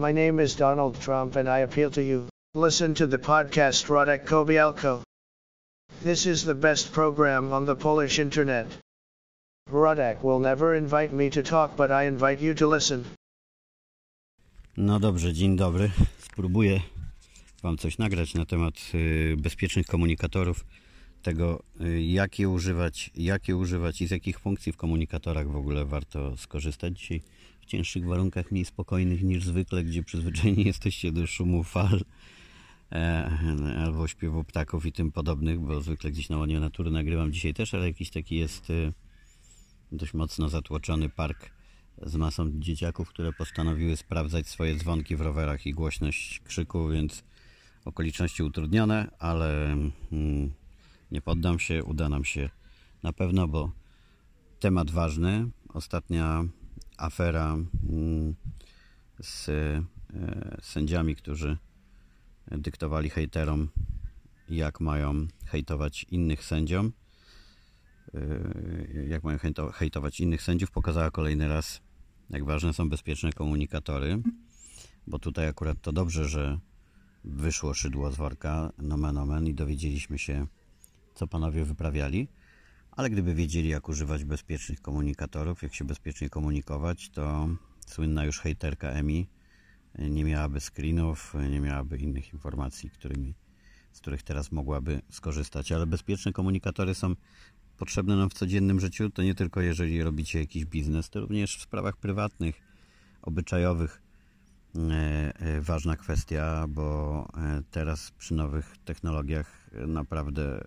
My name is Donald Trump and I appeal to you. Listen to the podcast Rodek Kobialko. This is the best program on the Polish internet. Rodek will never invite me to talk, but I invite you to listen. No dobrze, dzień dobry. Spróbuję Wam coś nagrać na temat y, bezpiecznych komunikatorów, tego y, jakie używać, jakie używać i z jakich funkcji w komunikatorach w ogóle warto skorzystać. Dzisiaj cięższych warunkach, mniej spokojnych niż zwykle, gdzie przyzwyczajeni jesteście do szumu fal e, albo śpiewu ptaków i tym podobnych, bo zwykle gdzieś na łonie natury nagrywam dzisiaj też, ale jakiś taki jest y, dość mocno zatłoczony park z masą dzieciaków, które postanowiły sprawdzać swoje dzwonki w rowerach i głośność krzyku, więc okoliczności utrudnione, ale mm, nie poddam się, uda nam się na pewno, bo temat ważny. Ostatnia afera mm, z e, sędziami, którzy dyktowali hejterom, jak mają hejtować innych sędziom, e, jak mają hejtować innych sędziów, pokazała kolejny raz, jak ważne są bezpieczne komunikatory, bo tutaj akurat to dobrze, że wyszło szydło z worka, nomen omen i dowiedzieliśmy się, co panowie wyprawiali. Ale gdyby wiedzieli, jak używać bezpiecznych komunikatorów, jak się bezpiecznie komunikować, to słynna już hejterka Emi nie miałaby screenów, nie miałaby innych informacji, którymi, z których teraz mogłaby skorzystać. Ale bezpieczne komunikatory są potrzebne nam w codziennym życiu. To nie tylko jeżeli robicie jakiś biznes, to również w sprawach prywatnych, obyczajowych E, e, ważna kwestia, bo e, teraz przy nowych technologiach naprawdę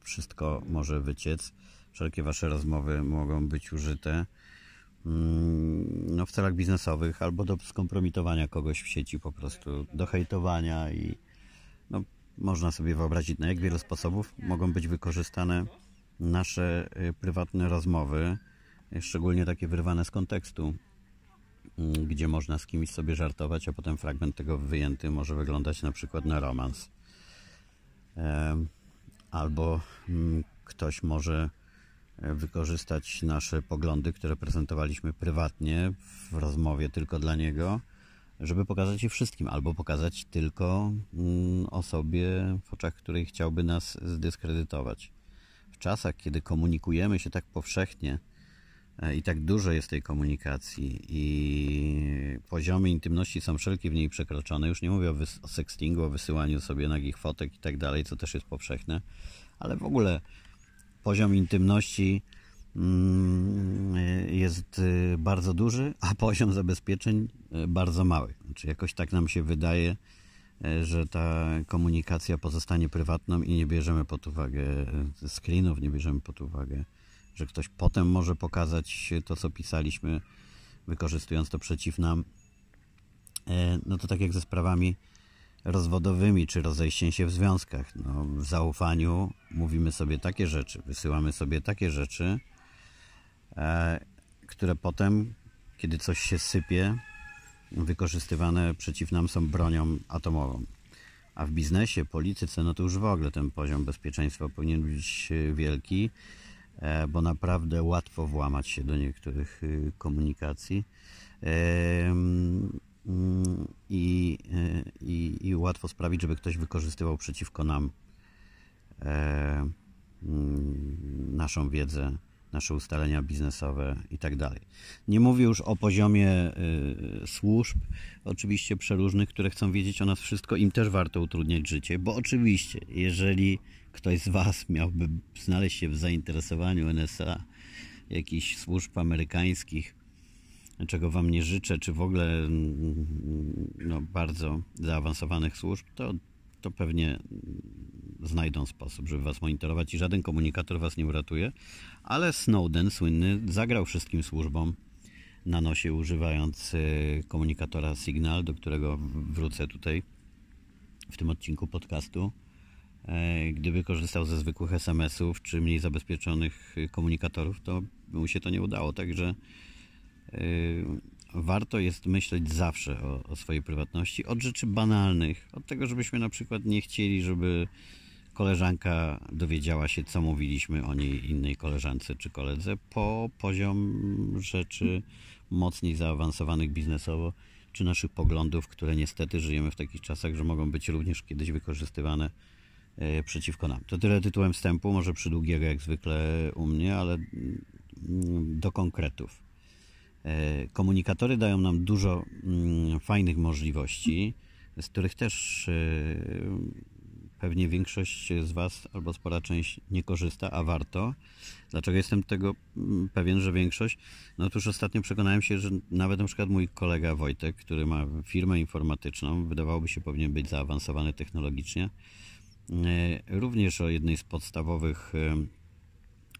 wszystko może wyciec. Wszelkie Wasze rozmowy mogą być użyte mm, no, w celach biznesowych albo do skompromitowania kogoś w sieci, po prostu do hejtowania i no, można sobie wyobrazić, na jak wiele sposobów mogą być wykorzystane nasze prywatne rozmowy, szczególnie takie wyrwane z kontekstu. Mm, gdzie można z kimś sobie żartować, a potem fragment tego wyjęty może wyglądać na przykład na romans. Albo mm, ktoś może e, wykorzystać nasze poglądy, które prezentowaliśmy prywatnie w rozmowie tylko dla niego, żeby pokazać je wszystkim, albo pokazać tylko mm, osobie, w oczach której chciałby nas zdyskredytować. W czasach, kiedy komunikujemy się tak powszechnie, i tak dużo jest tej komunikacji i poziomy intymności są wszelkie w niej przekroczone. Już nie mówię o, o sextingu, o wysyłaniu sobie nagich fotek i tak dalej, co też jest powszechne, ale w ogóle poziom intymności mm, jest e, bardzo duży, a poziom zabezpieczeń e, bardzo mały. Znaczy jakoś tak nam się wydaje, że ta komunikacja pozostanie prywatną i nie bierzemy pod uwagę screenów, nie bierzemy pod uwagę że ktoś potem może pokazać to, co pisaliśmy, wykorzystując to przeciw nam. E, no to tak jak ze sprawami rozwodowymi, czy rozejściem się w związkach. No, w zaufaniu mówimy sobie takie rzeczy, wysyłamy sobie takie rzeczy, e, które potem, kiedy coś się sypie, wykorzystywane przeciw nam są bronią atomową. A w biznesie, polityce, no to już w ogóle ten poziom bezpieczeństwa powinien być wielki. E, bo naprawdę łatwo włamać się do niektórych y, komunikacji. Mm, i, y, i, i łatwo sprawić, żeby ktoś wykorzystywał przeciwko nam e, mm, naszą wiedzę, nasze ustalenia biznesowe i tak. Nie mówię już o poziomie y, służb, oczywiście przeróżnych, które chcą wiedzieć o nas wszystko, im też warto utrudniać życie, bo oczywiście, jeżeli ktoś z Was miałby znaleźć się w zainteresowaniu NSA, jakichś służb amerykańskich, czego Wam nie życzę, czy w ogóle mm, no, bardzo zaawansowanych służb, to, to pewnie znajdą sposób, żeby Was monitorować i żaden komunikator Was nie uratuje. Ale Snowden, słynny, zagrał wszystkim służbom na nosie, używając y, komunikatora Signal, do którego wrócę tutaj w tym odcinku podcastu. E, gdyby korzystał ze zwykłych SMS-ów czy mniej zabezpieczonych komunikatorów, to mu się to nie udało. Także e, warto jest myśleć zawsze o, o, swojej prywatności, od rzeczy banalnych, od tego, żebyśmy na przykład nie chcieli, żeby koleżanka dowiedziała się, co mówiliśmy o niej innej koleżance czy koledze, po poziom rzeczy mocniej zaawansowanych biznesowo, czy naszych poglądów, które niestety żyjemy w takich czasach, że mogą być również kiedyś wykorzystywane e, przeciwko nam. To tyle tytułem wstępu, może przydługiego jak zwykle u mnie, ale mm, do konkretów. E, komunikatory dają nam dużo mm, fajnych możliwości, z których też pewnie większość z Was albo spora część nie korzysta, a warto. Dlaczego jestem tego mm, pewien, że większość? No otóż ostatnio przekonałem się, że nawet na przykład mój kolega Wojtek, który ma firmę informatyczną, wydawałoby się powinien być zaawansowany technologicznie, e, również o jednej z podstawowych e,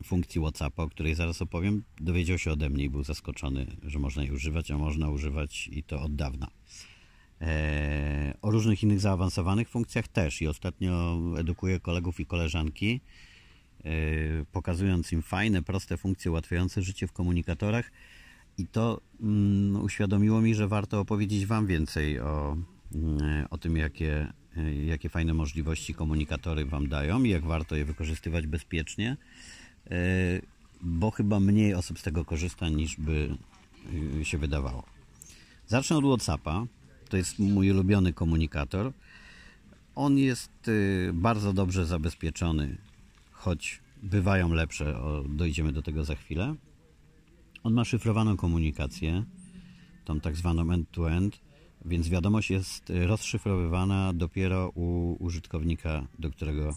funkcji WhatsAppa, o której zaraz opowiem, dowiedział się ode mnie i był zaskoczony, że można jej używać, a można używać i to od dawna. E, o różnych innych zaawansowanych funkcjach też. I ostatnio edukuję kolegów i koleżanki, e, pokazując im fajne, proste funkcje ułatwiające życie w komunikatorach. I to mm, uświadomiło mi, że warto opowiedzieć Wam więcej o, mm, o tym, jakie, jakie fajne możliwości komunikatory Wam dają i jak warto je wykorzystywać bezpiecznie, e, bo chyba mniej osób z tego korzysta niż by się wydawało. Zacznę od WhatsAppa to jest mój ulubiony komunikator. On jest y, bardzo dobrze zabezpieczony, choć bywają lepsze, o, dojdziemy do tego za chwilę. On ma szyfrowaną komunikację, tą tak zwaną end-to-end, więc wiadomość jest rozszyfrowywana dopiero u użytkownika, do którego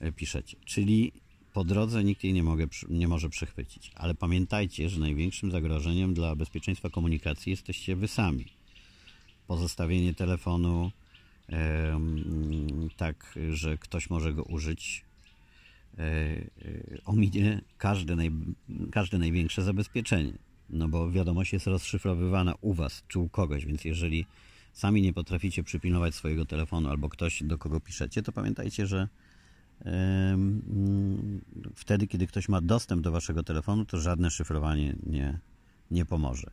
e, piszecie. Czyli po drodze nikt jej nie, mogę, nie może przechwycić. Ale pamiętajcie, że największym zagrożeniem dla bezpieczeństwa komunikacji jesteście wy sami pozostawienie telefonu tak, że ktoś może go użyć, e, e, ominie każde, naj, każde największe zabezpieczenie. No bo wiadomość jest rozszyfrowywana u Was czy u kogoś, więc jeżeli sami nie potraficie przypilnować swojego telefonu albo ktoś, do kogo piszecie, to pamiętajcie, że wtedy, kiedy ktoś ma dostęp do Waszego telefonu, to żadne szyfrowanie nie, nie pomoże.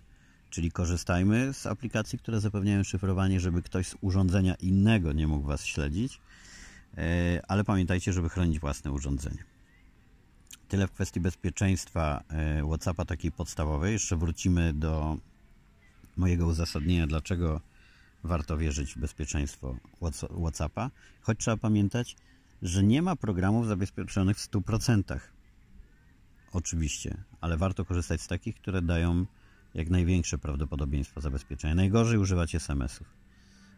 Czyli korzystajmy z aplikacji, które zapewniają szyfrowanie, żeby ktoś z urządzenia innego nie mógł Was śledzić, e, ale pamiętajcie, żeby chronić własne urządzenie. Tyle w kwestii bezpieczeństwa e, WhatsAppa takiej podstawowej. Jeszcze wrócimy do mojego uzasadnienia, dlaczego warto wierzyć w bezpieczeństwo WhatsAppa, choć trzeba pamiętać, że nie ma programów zabezpieczonych w 100%. Oczywiście, ale warto korzystać z takich, które dają jak największe prawdopodobieństwo zabezpieczenia. Najgorzej używać SMS-ów.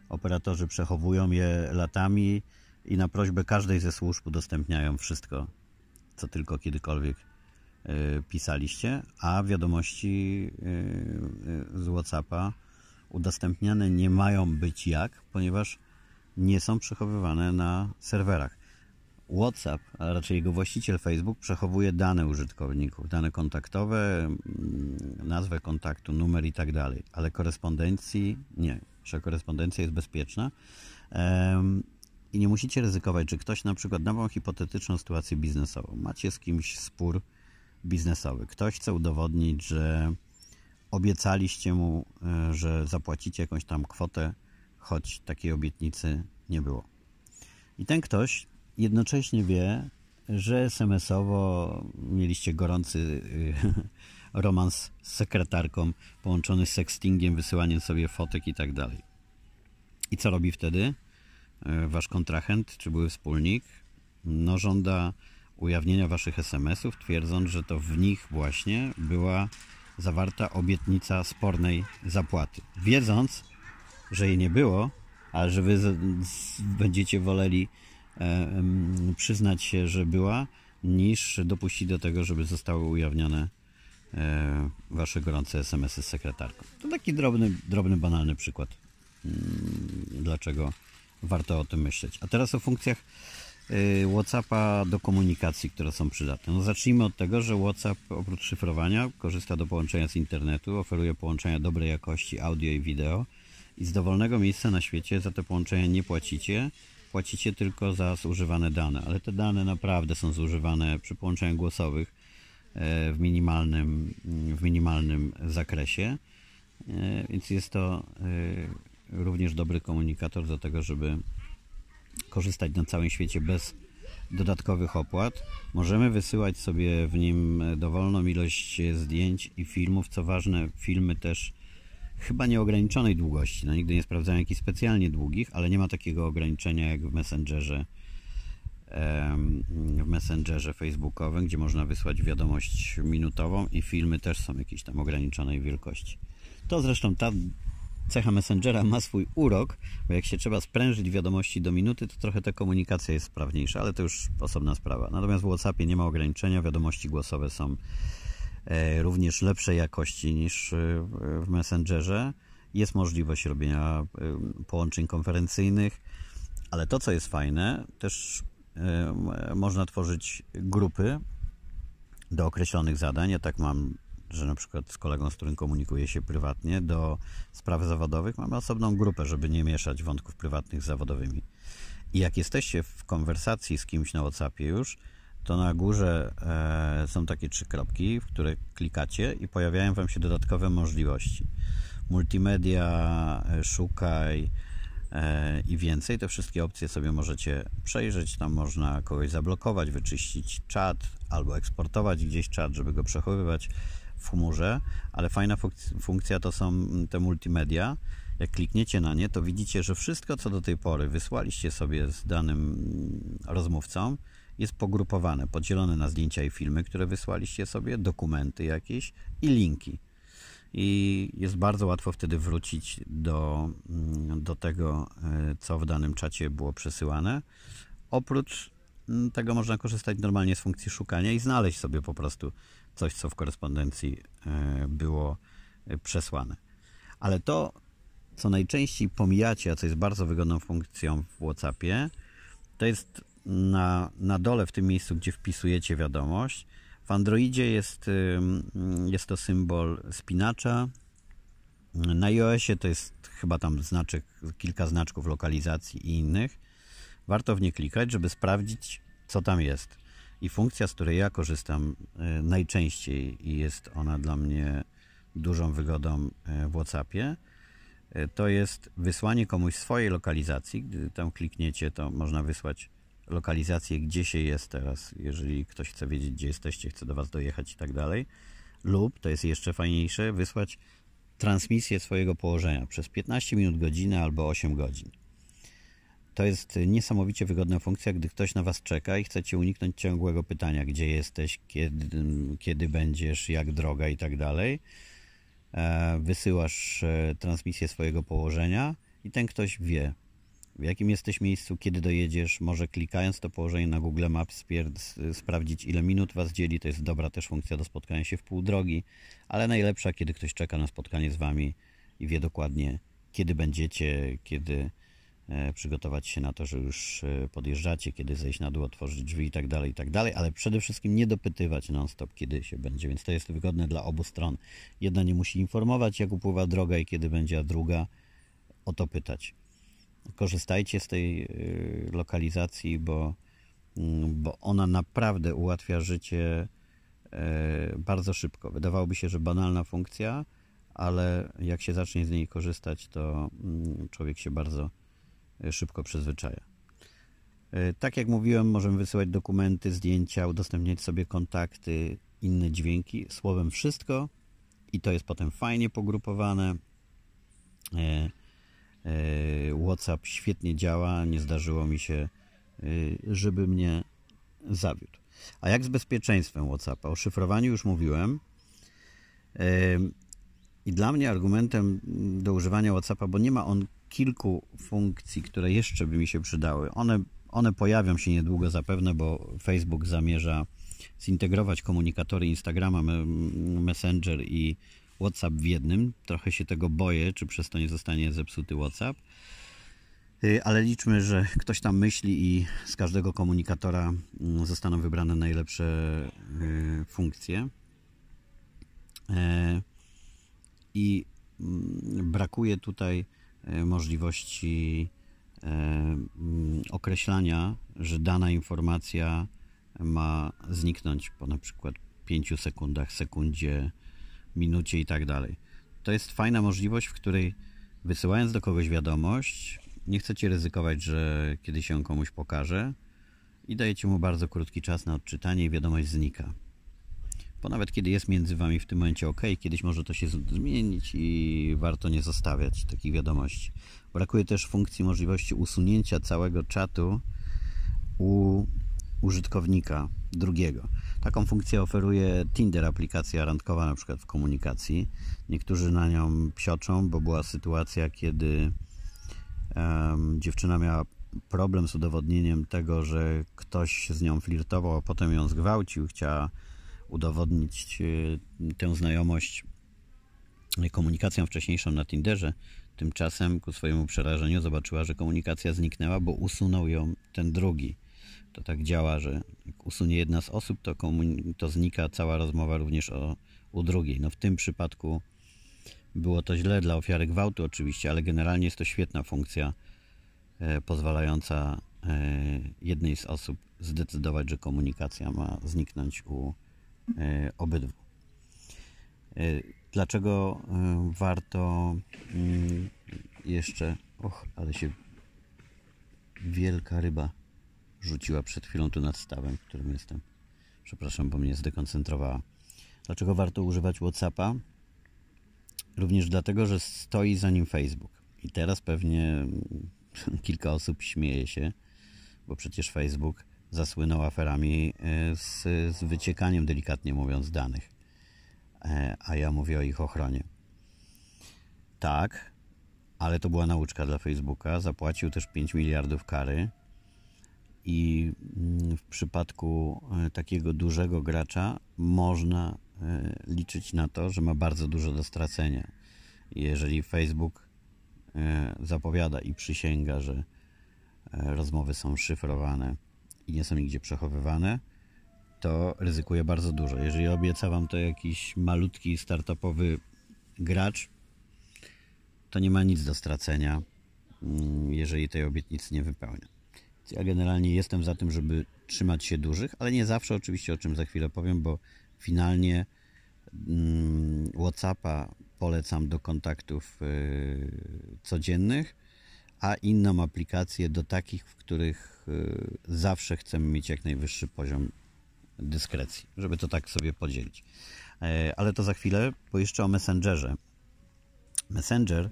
Operatorzy przechowują je latami i na prośbę każdej ze służb udostępniają wszystko, co tylko kiedykolwiek y, pisaliście, a wiadomości y, z WhatsAppa udostępniane nie mają być jak, ponieważ nie są przechowywane na serwerach. WhatsApp, a raczej jego właściciel Facebook, przechowuje dane użytkowników, dane kontaktowe, mm, nazwę kontaktu, numer i tak dalej, ale korespondencji nie, że korespondencja jest bezpieczna. I nie musicie ryzykować, że ktoś na przykład, wam hipotetyczną sytuację biznesową, macie z kimś spór biznesowy, ktoś chce udowodnić, że obiecaliście mu, e, że zapłacicie jakąś tam kwotę, choć takiej obietnicy nie było. I ten ktoś jednocześnie wie, że SMS-owo mieliście gorący y, romans z sekretarką, połączony z sextingiem, wysyłaniem sobie fotek i tak dalej. I co robi wtedy y, wasz kontrahent, czy były wspólnik? No żąda ujawnienia waszych SMS-ów, twierdząc, że to w nich właśnie była zawarta obietnica spornej zapłaty. Wiedząc, że jej nie było, ale że wy będziecie woleli przyznać się, że była, niż dopuścić do tego, żeby zostały ujawnione e, wasze gorące SMS-y z sekretarką. To taki drobny, drobny, banalny przykład, mm, dlaczego warto o tym myśleć. A teraz o funkcjach e, WhatsAppa do komunikacji, które są przydatne. No zacznijmy od tego, że WhatsApp oprócz szyfrowania korzysta do połączenia z internetu, oferuje połączenia dobrej jakości audio i wideo i z dowolnego miejsca na świecie za te połączenia nie płacicie płacicie tylko za zużywane dane, ale te dane naprawdę są zużywane przy połączeniach głosowych e, w minimalnym, w minimalnym zakresie, e, więc jest to e, również dobry komunikator do tego, żeby korzystać na całym świecie bez dodatkowych opłat. Możemy wysyłać sobie w nim dowolną ilość zdjęć i filmów. Co ważne, filmy też chyba nieograniczonej długości. No nigdy nie sprawdzałem jakichś specjalnie długich, ale nie ma takiego ograniczenia jak w Messengerze w Messengerze facebookowym, gdzie można wysłać wiadomość minutową i filmy też są jakiejś tam ograniczonej wielkości. To zresztą ta cecha Messengera ma swój urok, bo jak się trzeba sprężyć wiadomości do minuty, to trochę ta komunikacja jest sprawniejsza, ale to już osobna sprawa. Natomiast w WhatsAppie nie ma ograniczenia, wiadomości głosowe są również lepszej jakości niż e, w Messengerze. Jest możliwość robienia e, połączeń konferencyjnych, ale to, co jest fajne, też można tworzyć grupy do określonych zadań. Ja tak mam że na przykład z kolegą, z którym komunikuję się prywatnie do spraw zawodowych, mamy osobną grupę, żeby nie mieszać wątków prywatnych z zawodowymi. I jak jesteście w konwersacji z kimś na WhatsAppie już, to na górze e, są takie trzy kropki, w które klikacie i pojawiają Wam się dodatkowe możliwości. Multimedia, e, szukaj e, i więcej. Te wszystkie opcje sobie możecie przejrzeć. Tam można kogoś zablokować, wyczyścić czat albo eksportować gdzieś czat, żeby go przechowywać w chmurze, ale fajna funkcja to są te multimedia. Jak klikniecie na nie, to widzicie, że wszystko, co do tej pory wysłaliście sobie z danym rozmówcą, jest pogrupowane, podzielone na zdjęcia i filmy, które wysłaliście sobie, dokumenty jakieś i linki. I jest bardzo łatwo wtedy wrócić do, do tego, e, co w danym czacie było przesyłane. Oprócz tego można korzystać normalnie z funkcji szukania i znaleźć sobie po prostu coś, co w korespondencji e, było e, przesłane. Ale to, co najczęściej pomijacie, a co jest bardzo wygodną funkcją w WhatsAppie, to jest na, na dole w tym miejscu, gdzie wpisujecie wiadomość. W Androidzie jest, jest to symbol spinacza. Na iOSie to jest chyba tam znaczek, kilka znaczków lokalizacji i innych. Warto w nie klikać, żeby sprawdzić, co tam jest. I funkcja, z której ja korzystam e, najczęściej i jest ona dla mnie dużą wygodą e, w WhatsAppie, e, to jest wysłanie komuś swojej lokalizacji. Gdy tam klikniecie, to można wysłać lokalizację, gdzie się jest teraz, jeżeli ktoś chce wiedzieć, gdzie jesteście, chce do Was dojechać i tak dalej. Lub, to jest jeszcze fajniejsze, wysłać transmisję swojego położenia przez 15 minut, godzinę albo 8 godzin. To jest niesamowicie wygodna funkcja, gdy ktoś na Was czeka i chcecie uniknąć ciągłego pytania, gdzie jesteś, kiedy, kiedy będziesz, jak droga i tak dalej. E, wysyłasz e, transmisję swojego położenia i ten ktoś wie, w jakim jesteś miejscu, kiedy dojedziesz. Może klikając to położenie na Google Maps sprawdzić, ile minut Was dzieli. To jest dobra też funkcja do spotkania się w pół drogi, ale najlepsza, kiedy ktoś czeka na spotkanie z Wami i wie dokładnie, kiedy będziecie, kiedy E, przygotować się na to, że już e, podjeżdżacie, kiedy zejść na dół, otworzyć drzwi i tak dalej, i tak dalej, ale przede wszystkim nie dopytywać non-stop, kiedy się będzie, więc to jest wygodne dla obu stron. Jedna nie musi informować, jak upływa droga i kiedy będzie, a druga o to pytać. Korzystajcie z tej e, lokalizacji, bo, mm, bo ona naprawdę ułatwia życie bardzo szybko. Wydawałoby się, że banalna funkcja, ale jak się zacznie z niej korzystać, to mm, człowiek się bardzo E, szybko przyzwyczaja. E, tak jak mówiłem, możemy wysyłać dokumenty, zdjęcia, udostępniać sobie kontakty, inne dźwięki, słowem wszystko i to jest potem fajnie pogrupowane. E, WhatsApp świetnie działa, nie zdarzyło mi się, żeby mnie zawiódł. A jak z bezpieczeństwem WhatsAppa? O szyfrowaniu już mówiłem. I dla mnie argumentem do używania WhatsAppa, bo nie ma on kilku funkcji, które jeszcze by mi się przydały. One, one pojawią się niedługo zapewne, bo Facebook zamierza zintegrować komunikatory Instagrama, Messenger i WhatsApp w jednym. Trochę się tego boję, czy przez to nie zostanie zepsuty WhatsApp. Y, ale liczmy, że ktoś tam myśli i z każdego komunikatora mm, zostaną wybrane najlepsze y, funkcje. E, I mm, brakuje tutaj możliwości mm, określania, że dana informacja ma zniknąć po na przykład 5 sekundach, sekundzie, minucie i tak dalej. To jest fajna możliwość, w której wysyłając do kogoś wiadomość, nie chcecie ryzykować, że kiedyś się komuś pokaże i dajecie mu bardzo krótki czas na odczytanie i wiadomość znika. bo nawet kiedy jest między Wami w tym momencie OK, kiedyś może to się zmienić i warto nie zostawiać takich wiadomości. Brakuje też funkcji możliwości usunięcia całego czatu u użytkownika drugiego. Taką funkcję oferuje Tinder, aplikacja randkowa na przykład w komunikacji. Niektórzy na nią psioczą, bo była sytuacja, kiedy um, dziewczyna miała problem z udowodnieniem tego, że ktoś z nią flirtował, a potem ją zgwałcił, chciała udowodnić e, tę znajomość komunikacją wcześniejszą na Tinderze. Tymczasem ku swojemu przerażeniu zobaczyła, że komunikacja zniknęła, bo usunął ją ten drugi. To tak działa, że jak usunie jedna z osób, to, to znika cała rozmowa również o, u drugiej. No w tym przypadku było to źle dla ofiary gwałtu oczywiście, ale generalnie jest to świetna funkcja e, pozwalająca e, jednej z osób zdecydować, że komunikacja ma zniknąć u e, obydwu. E, dlaczego e, warto mm, jeszcze. Och, ale się wielka ryba rzuciła przed chwilą tu nad stawem, w którym jestem. Przepraszam, bo mnie zdekoncentrowała. Dlaczego warto używać WhatsAppa? Również dlatego, że stoi za nim Facebook. I teraz pewnie kilka osób śmieje się, bo przecież Facebook zasłynął aferami e, z, z wyciekaniem, delikatnie mówiąc, danych. E, a ja mówię o ich ochronie. Tak, ale to była nauczka dla Facebooka. Zapłacił też 5 miliardów kary i mm, w przypadku e, takiego dużego gracza można e, liczyć na to, że ma bardzo dużo do stracenia. Jeżeli Facebook e, zapowiada i przysięga, że rozmowy są szyfrowane i nie są nigdzie przechowywane, to ryzykuje bardzo dużo. Jeżeli obieca Wam to jakiś malutki startupowy gracz, to nie ma nic do stracenia, mm, jeżeli tej obietnicy nie wypełnia. Ja generalnie jestem za tym, żeby trzymać się dużych, ale nie zawsze oczywiście, o czym za chwilę powiem, bo finalnie mm, WhatsAppa polecam do kontaktów y, codziennych, a inną aplikację do takich, w których y, zawsze chcemy mieć jak najwyższy poziom dyskrecji, żeby to tak sobie podzielić. E, ale to za chwilę, bo jeszcze o Messengerze. Messenger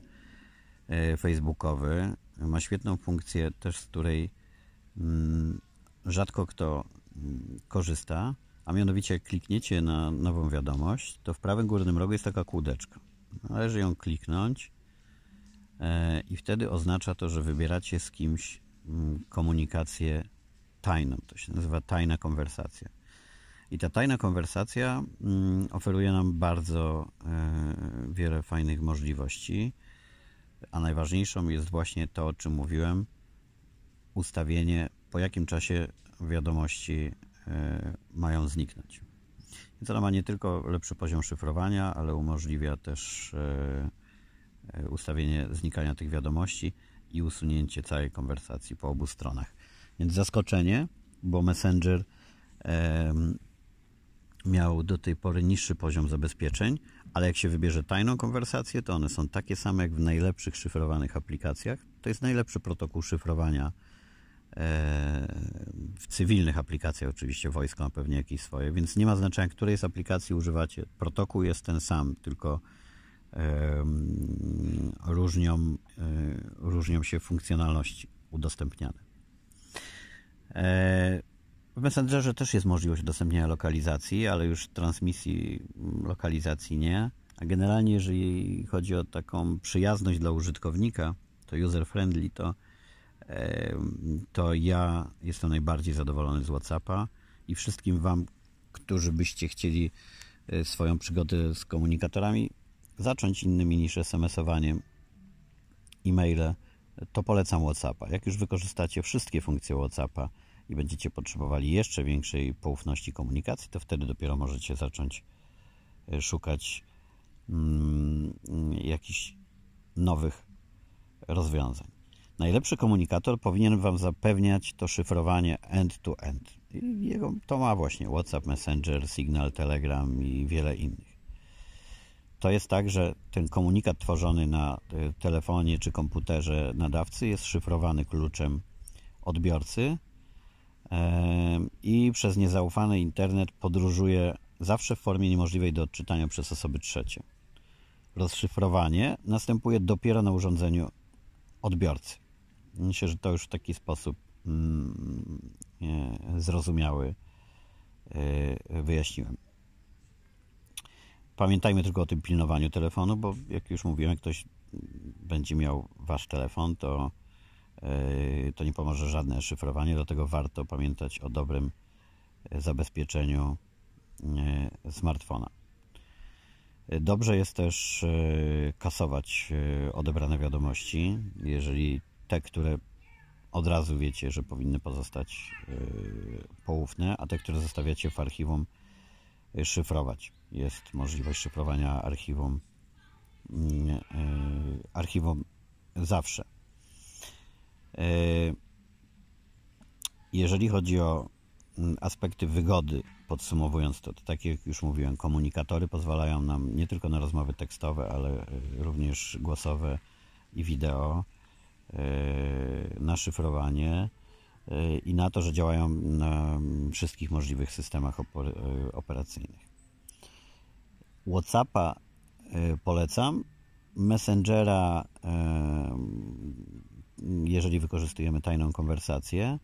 e, facebookowy ma świetną funkcję też, z której rzadko kto mm, korzysta, a mianowicie jak klikniecie na nową wiadomość, to w prawym górnym rogu jest taka kółdeczka. Należy ją kliknąć e, i wtedy oznacza to, że wybieracie z kimś mm, komunikację tajną. To się nazywa tajna konwersacja. I ta tajna konwersacja oferuje nam bardzo e, wiele fajnych możliwości, a najważniejszą jest właśnie to, o czym mówiłem, ustawienie, po jakim czasie wiadomości e, mają zniknąć. Więc ona ma nie tylko lepszy poziom szyfrowania, ale umożliwia też e, e, ustawienie znikania tych wiadomości i usunięcie całej konwersacji po obu stronach. Więc zaskoczenie, bo Messenger miał do tej pory niższy poziom zabezpieczeń, ale jak się wybierze tajną konwersację, to one są takie same jak w najlepszych szyfrowanych aplikacjach. To jest najlepszy protokół szyfrowania w cywilnych aplikacjach oczywiście wojsko ma pewnie jakieś swoje, więc nie ma znaczenia, której z aplikacji używacie. Protokół jest ten sam, tylko różnią, e, różnią się funkcjonalności udostępniane. E, w Messengerze też jest możliwość udostępniania lokalizacji, ale już transmisji lokalizacji nie. A generalnie, jeżeli chodzi o taką przyjazność dla użytkownika, to user-friendly, to to ja jestem najbardziej zadowolony z WhatsAppa i wszystkim Wam, którzy byście chcieli e, swoją przygodę z komunikatorami zacząć innymi niż SMS-owaniem, e-maile, to polecam WhatsAppa. Jak już wykorzystacie wszystkie funkcje WhatsAppa i będziecie potrzebowali jeszcze większej poufności komunikacji, to wtedy dopiero możecie zacząć e, szukać mm, jakichś nowych rozwiązań. Najlepszy komunikator powinien Wam zapewniać to szyfrowanie end-to-end. Jego, to ma właśnie WhatsApp, Messenger, Signal, Telegram i wiele innych. To jest tak, że ten komunikat tworzony na e, telefonie czy komputerze nadawcy jest szyfrowany kluczem odbiorcy i przez niezaufany internet podróżuje zawsze w formie niemożliwej do odczytania przez osoby trzecie. Rozszyfrowanie następuje dopiero na urządzeniu odbiorcy. Myślę, że to już w taki sposób mm, zrozumiały e, wyjaśniłem. Pamiętajmy tylko o tym pilnowaniu telefonu, bo jak już mówiłem, jak ktoś będzie miał wasz telefon, to, e, to nie pomoże żadne szyfrowanie, dlatego warto pamiętać o dobrym zabezpieczeniu e, smartfona. Dobrze jest też kasować odebrane wiadomości, jeżeli te, które od razu wiecie, że powinny pozostać yy, poufne, a te, które zostawiacie w archiwum, yy, szyfrować. Jest możliwość szyfrowania archiwum, yy, archiwum zawsze. Jeżeli chodzi o mm, aspekty wygody, podsumowując to, to tak jak już mówiłem, komunikatory pozwalają nam nie tylko na rozmowy tekstowe, ale również głosowe i wideo na szyfrowanie e, i na to, że działają na wszystkich możliwych systemach e, operacyjnych. WhatsAppa polecam. Messengera, jeżeli wykorzystujemy tajną konwersację,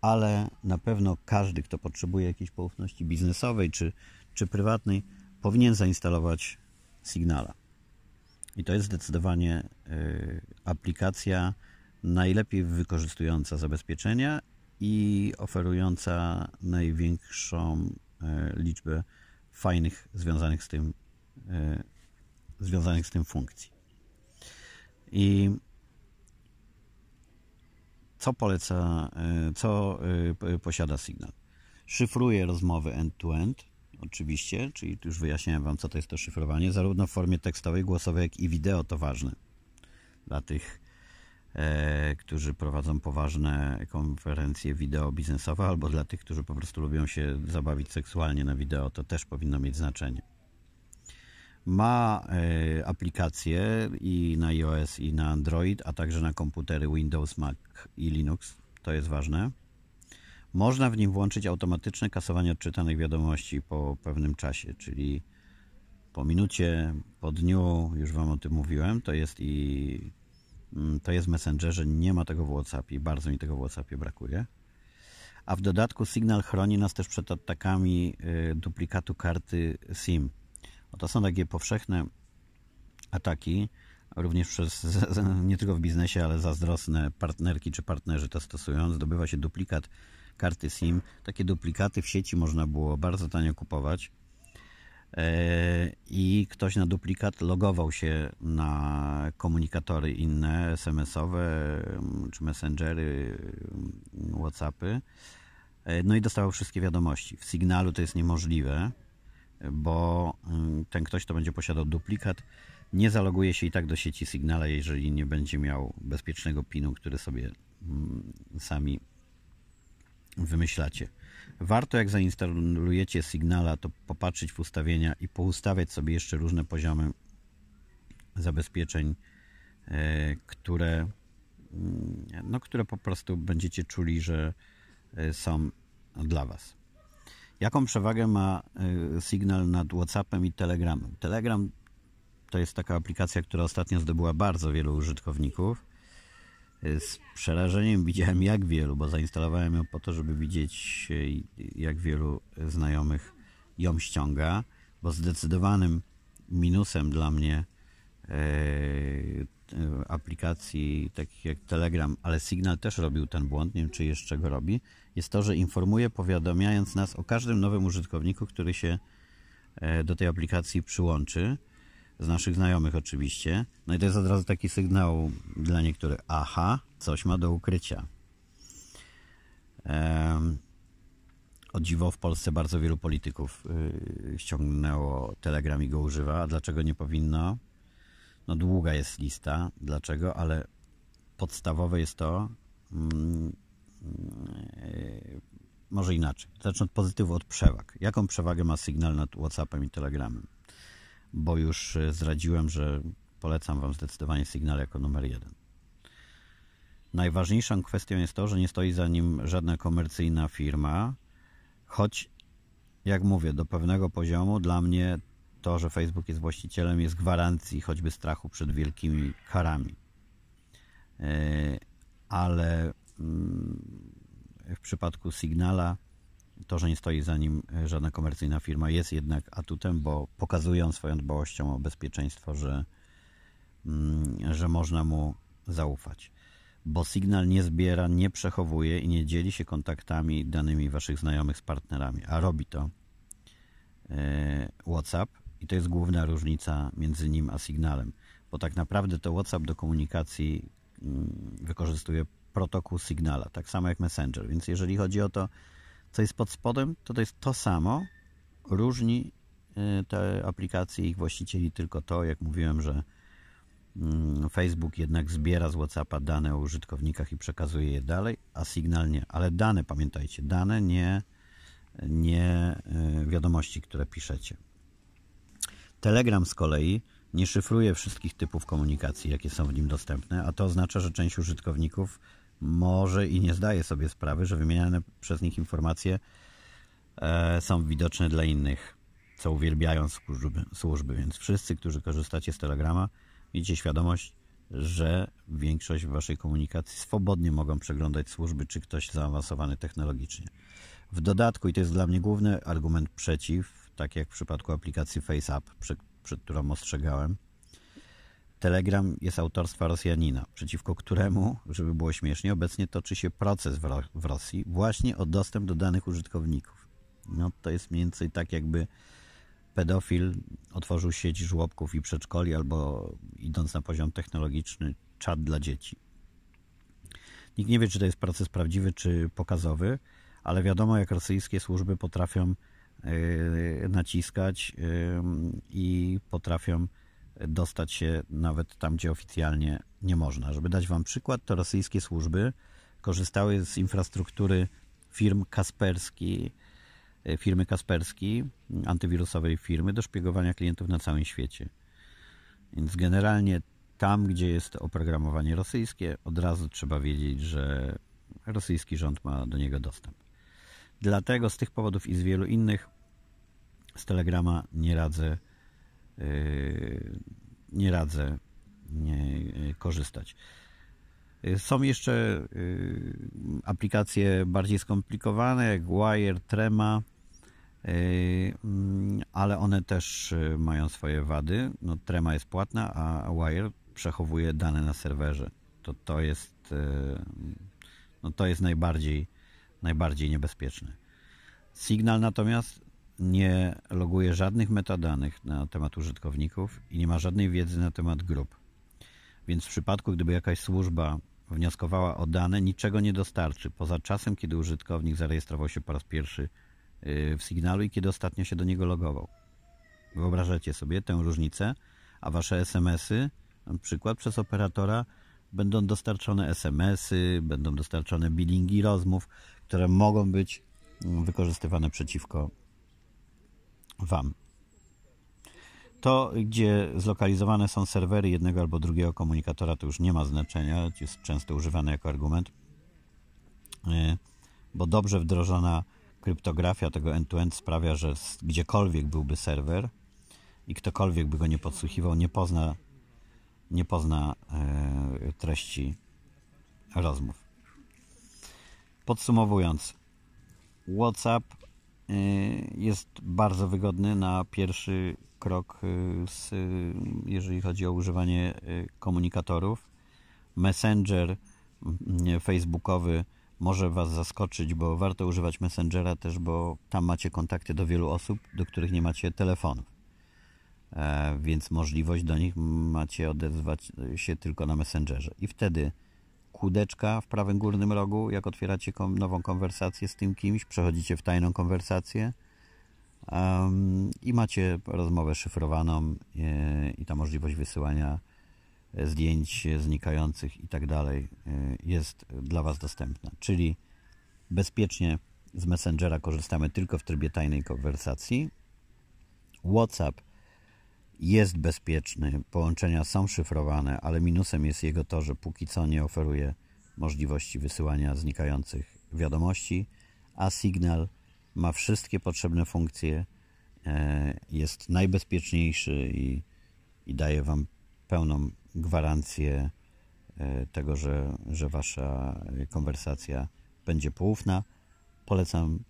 ale na pewno każdy, kto potrzebuje jakiejś poufności biznesowej czy, czy prywatnej, powinien zainstalować Signala. I to jest zdecydowanie y, aplikacja najlepiej wykorzystująca zabezpieczenia i oferująca największą y, liczbę fajnych związanych z tym y, związanych z tym funkcji. I co poleca, co posiada Signal? Szyfruje rozmowy end-to-end, oczywiście, czyli już wyjaśniałem Wam, co to jest to szyfrowanie, zarówno w formie tekstowej, głosowej, jak i wideo to ważne. Dla tych, e, którzy prowadzą poważne konferencje wideo biznesowe, albo dla tych, którzy po prostu lubią się zabawić seksualnie na wideo, to też powinno mieć znaczenie. Ma e, aplikacje i na iOS, i na Android, a także na komputery Windows, Mac i Linux. To jest ważne można w nim włączyć automatyczne kasowanie odczytanych wiadomości po pewnym czasie, czyli po minucie, po dniu, już Wam o tym mówiłem, to jest i mm, to jest w Messengerze, nie ma tego w WhatsAppie, bardzo mi tego w WhatsAppie brakuje. A w dodatku Signal chroni nas też przed atakami y, duplikatu karty SIM. To są takie powszechne ataki, również przez, nie tylko w biznesie, ale zazdrosne partnerki czy partnerzy to stosują. Zdobywa się duplikat karty SIM. Takie duplikaty w sieci można było bardzo tanio kupować. E, I ktoś na duplikat logował się na komunikatory inne, SMS-owe czy Messengery, WhatsAppy. E, no i dostawał wszystkie wiadomości. W Signalu to jest niemożliwe, bo ten ktoś, kto będzie posiadał duplikat, nie zaloguje się i tak do sieci Signala, jeżeli nie będzie miał bezpiecznego PIN-u, który sobie sami wymyślacie. Warto jak zainstalujecie Signala, to popatrzeć w ustawienia i poustawiać sobie jeszcze różne poziomy zabezpieczeń, e, które, mm, no, które po prostu będziecie czuli, że e, są dla Was. Jaką przewagę ma e, Signal nad WhatsAppem i Telegramem? Telegram to jest taka aplikacja, która ostatnio zdobyła bardzo wielu użytkowników z przerażeniem widziałem jak wielu, bo zainstalowałem ją po to, żeby widzieć jak wielu znajomych ją ściąga, bo zdecydowanym minusem dla mnie e, aplikacji takich jak Telegram, ale Signal też robił ten błąd, nie wiem czy jeszcze go robi, jest to, że informuje powiadamiając nas o każdym nowym użytkowniku, który się e, do tej aplikacji przyłączy z naszych znajomych oczywiście. No i to jest od razu taki sygnał dla niektórych, aha, coś ma do ukrycia. Um, o dziwo w Polsce bardzo wielu polityków yy, ściągnęło Telegram i go używa. A dlaczego nie powinno? No długa jest lista, dlaczego, ale podstawowe jest to, yy, może inaczej. Zacznę od pozytywu, od przewag. Jaką przewagę ma sygnał nad WhatsAppem i Telegramem? Bo już e, zdradziłem, że polecam Wam zdecydowanie Signal jako numer jeden. Najważniejszą kwestią jest to, że nie stoi za nim żadna komercyjna firma, choć jak mówię, do pewnego poziomu dla mnie to, że Facebook jest właścicielem, jest gwarancji choćby strachu przed wielkimi karami. E, ale mm, w przypadku Signala to, że nie stoi za nim żadna komercyjna firma, jest jednak atutem, bo pokazują swoją dbałością o bezpieczeństwo, że, mm, że można mu zaufać. Bo Signal nie zbiera, nie przechowuje i nie dzieli się kontaktami danymi waszych znajomych z partnerami, a robi to e, WhatsApp i to jest główna różnica między nim a Signalem, bo tak naprawdę to WhatsApp do komunikacji mm, wykorzystuje protokół Signala, tak samo jak Messenger, więc jeżeli chodzi o to, co jest pod spodem, to to jest to samo, różni e, te aplikacje ich właścicieli tylko to, jak mówiłem, że mm, Facebook jednak zbiera z WhatsAppa dane o użytkownikach i przekazuje je dalej, a Signal nie. Ale dane, pamiętajcie, dane, nie, nie e, wiadomości, które piszecie. Telegram z kolei nie szyfruje wszystkich typów komunikacji, jakie są w nim dostępne, a to oznacza, że część użytkowników może i nie zdaje sobie sprawy, że wymieniane przez nich informacje e, są widoczne dla innych, co uwielbiają służby, służby. Więc wszyscy, którzy korzystacie z Telegrama, miejcie świadomość, że większość waszej komunikacji swobodnie mogą przeglądać służby czy ktoś zaawansowany technologicznie. W dodatku, i to jest dla mnie główny argument przeciw, tak jak w przypadku aplikacji FaceApp, przed, przed którą ostrzegałem, Telegram jest autorstwa Rosjanina, przeciwko któremu, żeby było śmiesznie, obecnie toczy się proces w, Ro w Rosji właśnie o dostęp do danych użytkowników. No to jest mniej więcej tak, jakby pedofil otworzył sieć żłobków i przedszkoli, albo idąc na poziom technologiczny, czat dla dzieci. Nikt nie wie, czy to jest proces prawdziwy, czy pokazowy, ale wiadomo, jak rosyjskie służby potrafią yy, naciskać yy, i potrafią dostać się nawet tam, gdzie oficjalnie nie można. Żeby dać Wam przykład, to rosyjskie służby korzystały z infrastruktury firm Kasperski, e, firmy Kasperski, antywirusowej firmy, do szpiegowania klientów na całym świecie. Więc generalnie tam, gdzie jest oprogramowanie rosyjskie, od razu trzeba wiedzieć, że rosyjski rząd ma do niego dostęp. Dlatego z tych powodów i z wielu innych z Telegrama nie radzę nie radzę yy, korzystać. Yy, są jeszcze aplikacje bardziej skomplikowane, jak Wire, Trema, mm, ale one też mają swoje wady. No, Trema jest płatna, a Wire przechowuje dane na serwerze. To, to jest no, to jest najbardziej najbardziej niebezpieczne. Signal natomiast nie loguje żadnych metadanych na temat użytkowników i nie ma żadnej wiedzy na temat grup. Więc w przypadku, gdyby jakaś służba wnioskowała o dane, niczego nie dostarczy, poza czasem, kiedy użytkownik zarejestrował się po raz pierwszy y, w sygnalu i kiedy ostatnio się do niego logował. Wyobrażacie sobie tę różnicę, a wasze SMS-y, na przykład przez operatora, będą dostarczone SMS-y, będą dostarczone billingi rozmów, które mogą być mm, wykorzystywane przeciwko Wam. To, gdzie zlokalizowane są serwery jednego albo drugiego komunikatora, to już nie ma znaczenia, jest często używane jako argument, e, bo dobrze wdrożona kryptografia tego end-to-end sprawia, że gdziekolwiek byłby serwer i ktokolwiek by go nie podsłuchiwał, nie pozna, nie pozna e, treści rozmów. Podsumowując, WhatsApp jest bardzo wygodny na pierwszy krok, y, z, jeżeli chodzi o używanie y, komunikatorów. Messenger facebookowy może Was zaskoczyć, bo warto używać Messengera też, bo tam macie kontakty do wielu osób, do których nie macie telefonów. E, więc możliwość do nich macie odezwać się tylko na Messengerze. I wtedy kółdeczka w prawym górnym rogu, jak otwieracie nową konwersację z tym kimś, przechodzicie w tajną konwersację um, i macie rozmowę szyfrowaną e, i ta możliwość wysyłania e, zdjęć znikających i tak dalej e, jest dla Was dostępna. Czyli bezpiecznie z Messengera korzystamy tylko w trybie tajnej konwersacji. WhatsApp jest bezpieczny, połączenia są szyfrowane, ale minusem jest jego to, że póki co nie oferuje możliwości wysyłania znikających wiadomości, a Signal ma wszystkie potrzebne funkcje, e, jest najbezpieczniejszy i, i daje Wam pełną gwarancję e, tego, że, że Wasza konwersacja będzie poufna. Polecam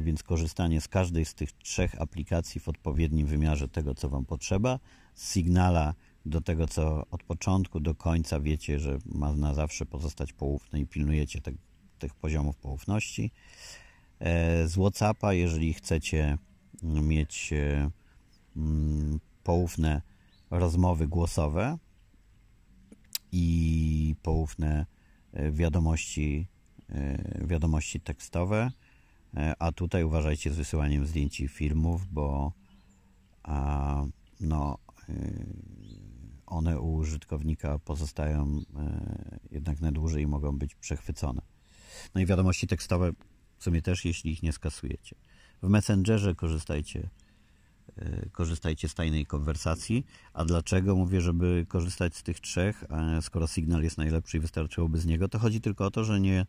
więc korzystanie z każdej z tych trzech aplikacji w odpowiednim wymiarze tego, co Wam potrzeba. Z Signala do tego, co od początku do końca wiecie, że ma na zawsze pozostać poufny i pilnujecie te, tych poziomów poufności. E, z WhatsAppa, jeżeli chcecie mieć e, mm, poufne rozmowy głosowe i poufne e, wiadomości, wiadomości tekstowe, a tutaj uważajcie z wysyłaniem zdjęć i filmów, bo a, no, one u użytkownika pozostają jednak na dłużej i mogą być przechwycone. No i wiadomości tekstowe w sumie też, jeśli ich nie skasujecie. W Messengerze korzystajcie, e, korzystajcie z tajnej konwersacji. A dlaczego mówię, żeby korzystać z tych trzech, skoro Signal jest najlepszy i wystarczyłoby z niego, to chodzi tylko o to, że nie,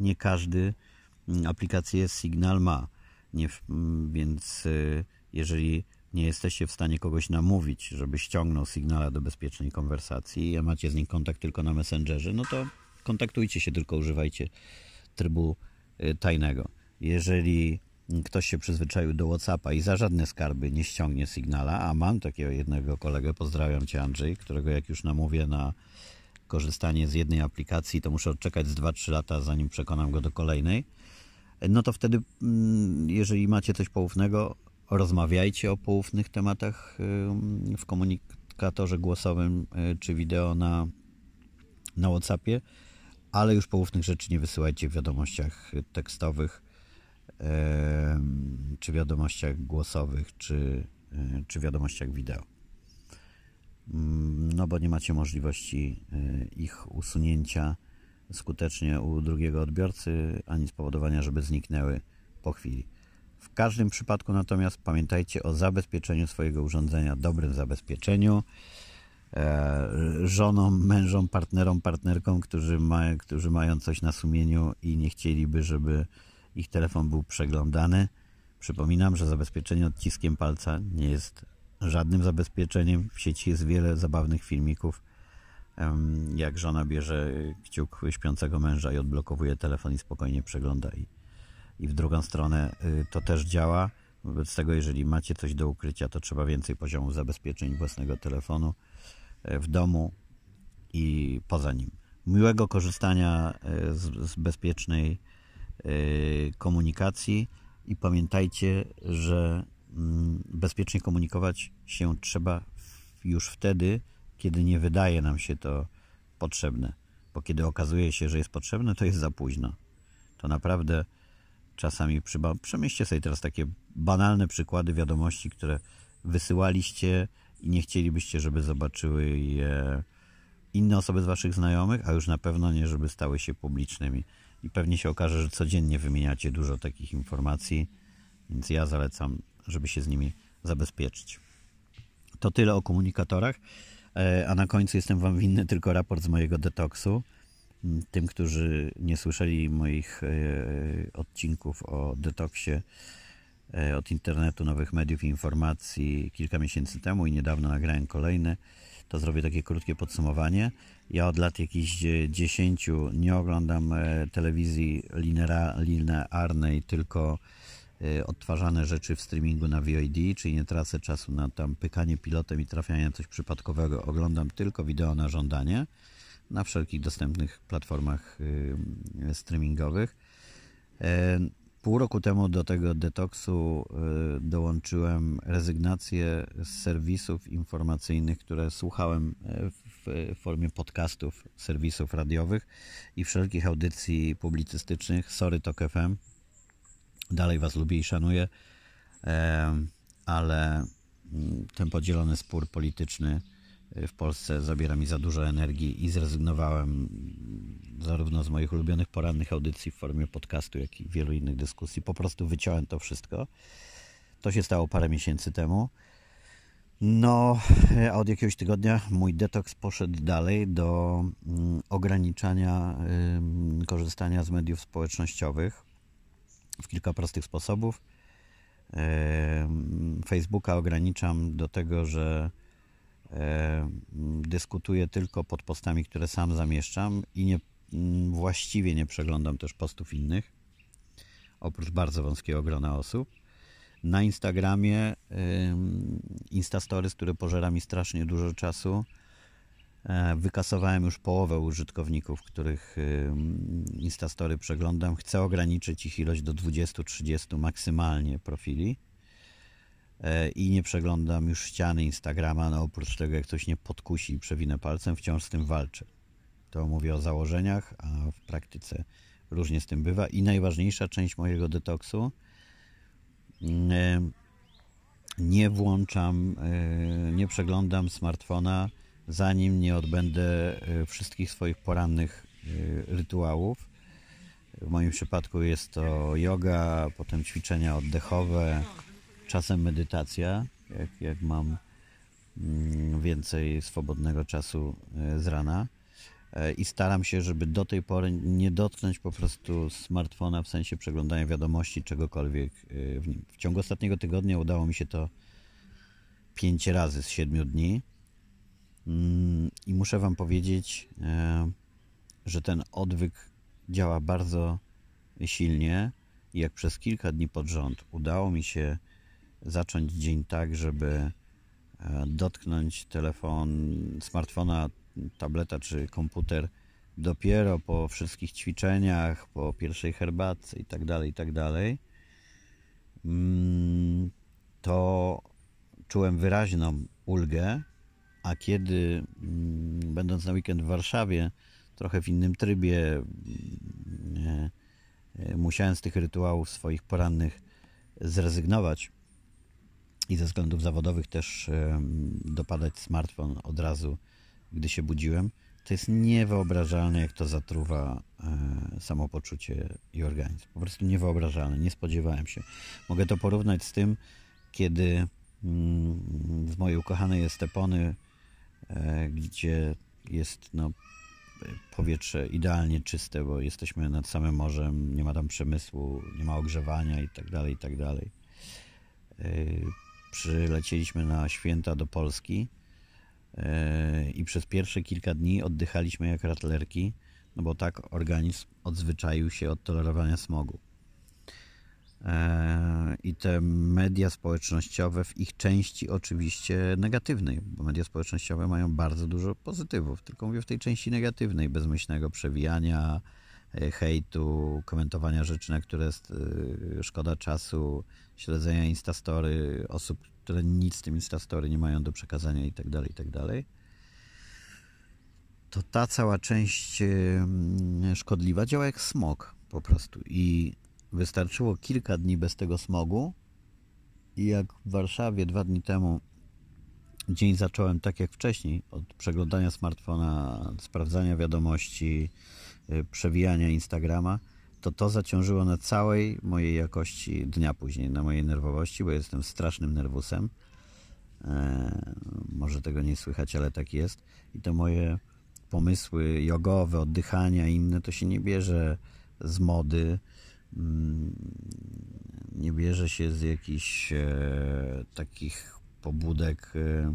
nie każdy aplikację Signal ma. Nie, mm, więc e, jeżeli nie jesteście w stanie kogoś namówić, żeby ściągnął Signala do bezpiecznej konwersacji, a macie z nim kontakt tylko na Messengerze, no to kontaktujcie się, tylko używajcie trybu Y, tajnego. Jeżeli ktoś się przyzwyczaił do WhatsAppa i za żadne skarby nie ściągnie Signala, a mam takiego jednego kolegę, pozdrawiam Cię Andrzej, którego jak już namówię na korzystanie z jednej aplikacji, to muszę odczekać z 2-3 lata, zanim przekonam go do kolejnej, no to wtedy, mm, jeżeli macie coś poufnego, rozmawiajcie o poufnych tematach y, w komunikatorze głosowym y, czy wideo na, na WhatsAppie ale już poufnych rzeczy nie wysyłajcie w wiadomościach tekstowych, czy wiadomościach głosowych, czy, e, czy wiadomościach wideo. Mm, no bo nie macie możliwości e, ich usunięcia skutecznie u drugiego odbiorcy, ani spowodowania, żeby zniknęły po chwili. W każdym przypadku natomiast pamiętajcie o zabezpieczeniu swojego urządzenia, dobrym zabezpieczeniu. E, żonom, mężom, partnerom, partnerkom, którzy, ma, którzy mają coś na sumieniu i nie chcieliby, żeby ich telefon był przeglądany. Przypominam, że zabezpieczenie odciskiem palca nie jest żadnym zabezpieczeniem. W sieci jest wiele zabawnych filmików, jak żona bierze kciuk śpiącego męża i odblokowuje telefon i spokojnie przegląda. I, i w drugą stronę y, to też działa. Wobec tego, jeżeli macie coś do ukrycia, to trzeba więcej poziomu zabezpieczeń własnego telefonu w domu i poza nim. Miłego korzystania e, z, z bezpiecznej e, komunikacji i pamiętajcie, że mm, bezpiecznie komunikować się trzeba już wtedy, kiedy nie wydaje nam się to potrzebne, bo kiedy okazuje się, że jest potrzebne, to jest za późno. To naprawdę czasami przyba... przemyślcie sobie teraz takie banalne przykłady wiadomości, które wysyłaliście i nie chcielibyście, żeby zobaczyły je inne osoby z Waszych znajomych, a już na pewno nie, żeby stały się publicznymi. I pewnie się okaże, że codziennie wymieniacie dużo takich informacji, więc ja zalecam, żeby się z nimi zabezpieczyć. To tyle o komunikatorach, a na końcu jestem Wam winny tylko raport z mojego detoksu. Tym, którzy nie słyszeli moich e, odcinków o detoksie, E, od internetu, nowych mediów i informacji kilka miesięcy temu i niedawno nagrałem kolejny, to zrobię takie krótkie podsumowanie. Ja od lat jakichś 10 nie oglądam e, telewizji linearnej, tylko e, odtwarzane rzeczy w streamingu na VOD, czyli nie tracę czasu na tam pykanie pilotem i trafianie na coś przypadkowego. Oglądam tylko wideo na żądanie na wszelkich dostępnych platformach streamingowych. Pół roku temu do tego detoksu y, dołączyłem rezygnację z serwisów informacyjnych, które słuchałem y, w formie podcastów, serwisów radiowych i wszelkich audycji publicystycznych. Sorry Tok FM. Dalej Was lubię i szanuję, ale mm, ten podzielony spór polityczny w Polsce zabiera mi za dużo energii i zrezygnowałem zarówno z moich ulubionych porannych audycji w formie podcastu, jak i wielu innych dyskusji. Po prostu wyciąłem to wszystko. To się stało parę miesięcy temu. No, a od jakiegoś tygodnia mój detoks poszedł dalej do mm, ograniczania korzystania z mediów społecznościowych. W kilka prostych sposobów. Facebooka ograniczam do tego, że dyskutuję tylko pod postami, które sam zamieszczam i nie, właściwie nie przeglądam też postów innych, oprócz bardzo wąskiego grona osób. Na Instagramie Instastories, które pożera mi strasznie dużo czasu, wykasowałem już połowę użytkowników, których Instastory przeglądam. Chcę ograniczyć ich ilość do 20-30 maksymalnie profili e, i nie przeglądam już ściany Instagrama, no oprócz tego jak ktoś nie podkusi i przewinę palcem, wciąż z tym walczę. To mówię o założeniach, a w praktyce różnie z tym bywa. I najważniejsza część mojego detoksu nie włączam, e, nie przeglądam smartfona zanim nie odbędę e, wszystkich swoich porannych e, rytuałów. W moim przypadku jest to yoga, potem ćwiczenia oddechowe, czasem medytacja, jak, jak mam mm, więcej swobodnego czasu e, z rana. I staram się, żeby do tej pory nie dotknąć po prostu smartfona w sensie przeglądania wiadomości, czegokolwiek w nim. W ciągu ostatniego tygodnia udało mi się to pięć razy z siedmiu dni I muszę Wam powiedzieć, e, że ten odwyk działa bardzo silnie. I jak przez kilka dni pod rząd udało mi się zacząć dzień tak, żeby e, dotknąć telefon, smartfona, tableta czy komputer dopiero po wszystkich ćwiczeniach, po pierwszej herbatce i tak dalej, i tak dalej, mm, to czułem wyraźną ulgę a kiedy mm, będąc na weekend w Warszawie, trochę w innym trybie, mm, e, musiałem z tych rytuałów swoich porannych zrezygnować i ze względów zawodowych też dopadać smartfon od razu, gdy się budziłem, to jest niewyobrażalne, jak to zatruwa e, samopoczucie i organizm. Po prostu niewyobrażalne, nie spodziewałem się. Mogę to porównać z tym, kiedy mm, z mojej ukochanej Estepony E, gdzie jest no, powietrze idealnie czyste, bo jesteśmy nad samym morzem, nie ma tam przemysłu, nie ma ogrzewania i tak dalej, i tak. E, przylecieliśmy na święta do Polski e, i przez pierwsze kilka dni oddychaliśmy jak ratlerki, no bo tak organizm odzwyczaił się od tolerowania smogu. E, i te media społecznościowe w ich części oczywiście negatywnej, bo media społecznościowe mają bardzo dużo pozytywów, tylko mówię w tej części negatywnej, bezmyślnego przewijania, e, hejtu, komentowania rzeczy, na które jest e, szkoda czasu, śledzenia instastory osób, które nic z tym instastory nie mają do przekazania i tak dalej, i tak. To ta cała część szkodliwa działa jak smog po prostu i Wystarczyło kilka dni bez tego smogu i jak w Warszawie dwa dni temu dzień zacząłem tak jak wcześniej, od przeglądania smartfona, sprawdzania wiadomości, y, przewijania Instagrama, to to zaciążyło na całej mojej jakości dnia później, na mojej nerwowości, bo jestem strasznym nerwusem. E, może tego nie słychać, ale tak jest. I to moje pomysły jogowe, oddychania i inne, to się nie bierze z mody, nie bierze się z jakichś e, takich pobudek e,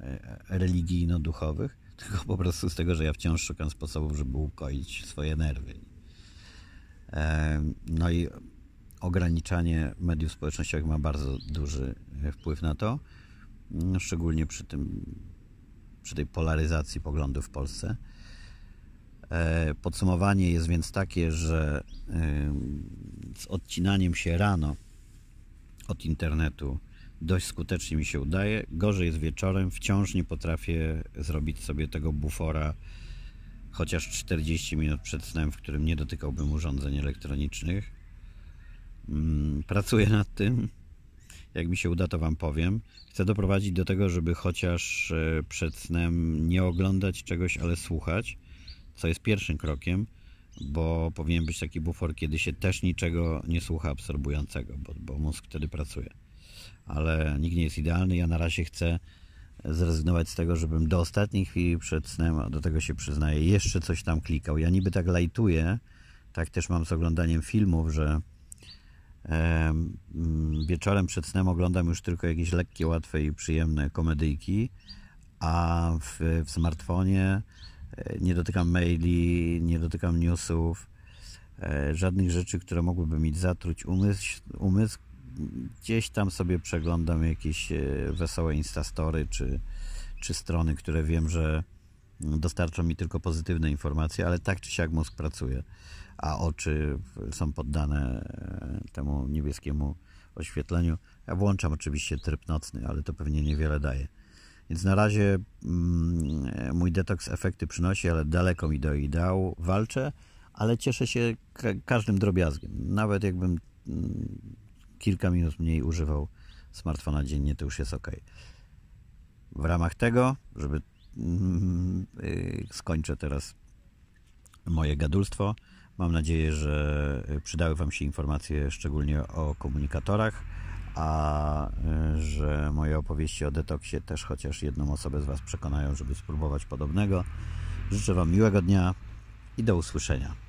e, religijno-duchowych, tylko po prostu z tego, że ja wciąż szukam sposobów, żeby ukoić swoje nerwy. No i ograniczanie mediów społecznościowych ma bardzo duży wpływ na to, szczególnie przy tym, przy tej polaryzacji poglądów w Polsce. E, podsumowanie jest więc takie, że z odcinaniem się rano od internetu dość skutecznie mi się udaje. Gorzej jest wieczorem. Wciąż nie potrafię zrobić sobie tego bufora chociaż 40 minut przed snem, w którym nie dotykałbym urządzeń elektronicznych. Mm, pracuję nad tym. Jak mi się uda, to Wam powiem. Chcę doprowadzić do tego, żeby chociaż e, przed snem nie oglądać czegoś, ale słuchać co jest pierwszym krokiem, bo powinien być taki bufor, kiedy się też niczego nie słucha absorbującego, bo, bo mózg wtedy pracuje. Ale nikt nie jest idealny. Ja na razie chcę zrezygnować z tego, żebym do ostatniej chwili przed snem, a do tego się przyznaję, jeszcze coś tam klikał. Ja niby tak lajtuję, tak też mam z oglądaniem filmów, że Mm, wieczorem przed snem oglądam już tylko jakieś lekkie, łatwe i przyjemne komedyjki, a w, w smartfonie e, nie dotykam maili, nie dotykam newsów, e, żadnych rzeczy, które mogłyby mi zatruć umysł. umysł. Gdzieś tam sobie przeglądam jakieś e, wesołe instastory czy, czy strony, które wiem, że dostarczą mi tylko pozytywne informacje, ale tak czy siak mózg pracuje a oczy są poddane e, temu niebieskiemu oświetleniu. Ja włączam oczywiście tryb nocny, ale to pewnie niewiele daje. Więc na razie mm, mój detoks efekty przynosi, ale daleko mi do ideału. Walczę, ale cieszę się ka każdym drobiazgiem. Nawet jakbym mm, kilka minut mniej używał smartfona dziennie, to już jest ok. W ramach tego, żeby mm, y, skończę teraz moje gadulstwo, Mam nadzieję, że przydały Wam się informacje szczególnie o komunikatorach, a y, że moje opowieści o detoksie też chociaż jedną osobę z Was przekonają, żeby spróbować podobnego. Życzę Wam miłego dnia i do usłyszenia.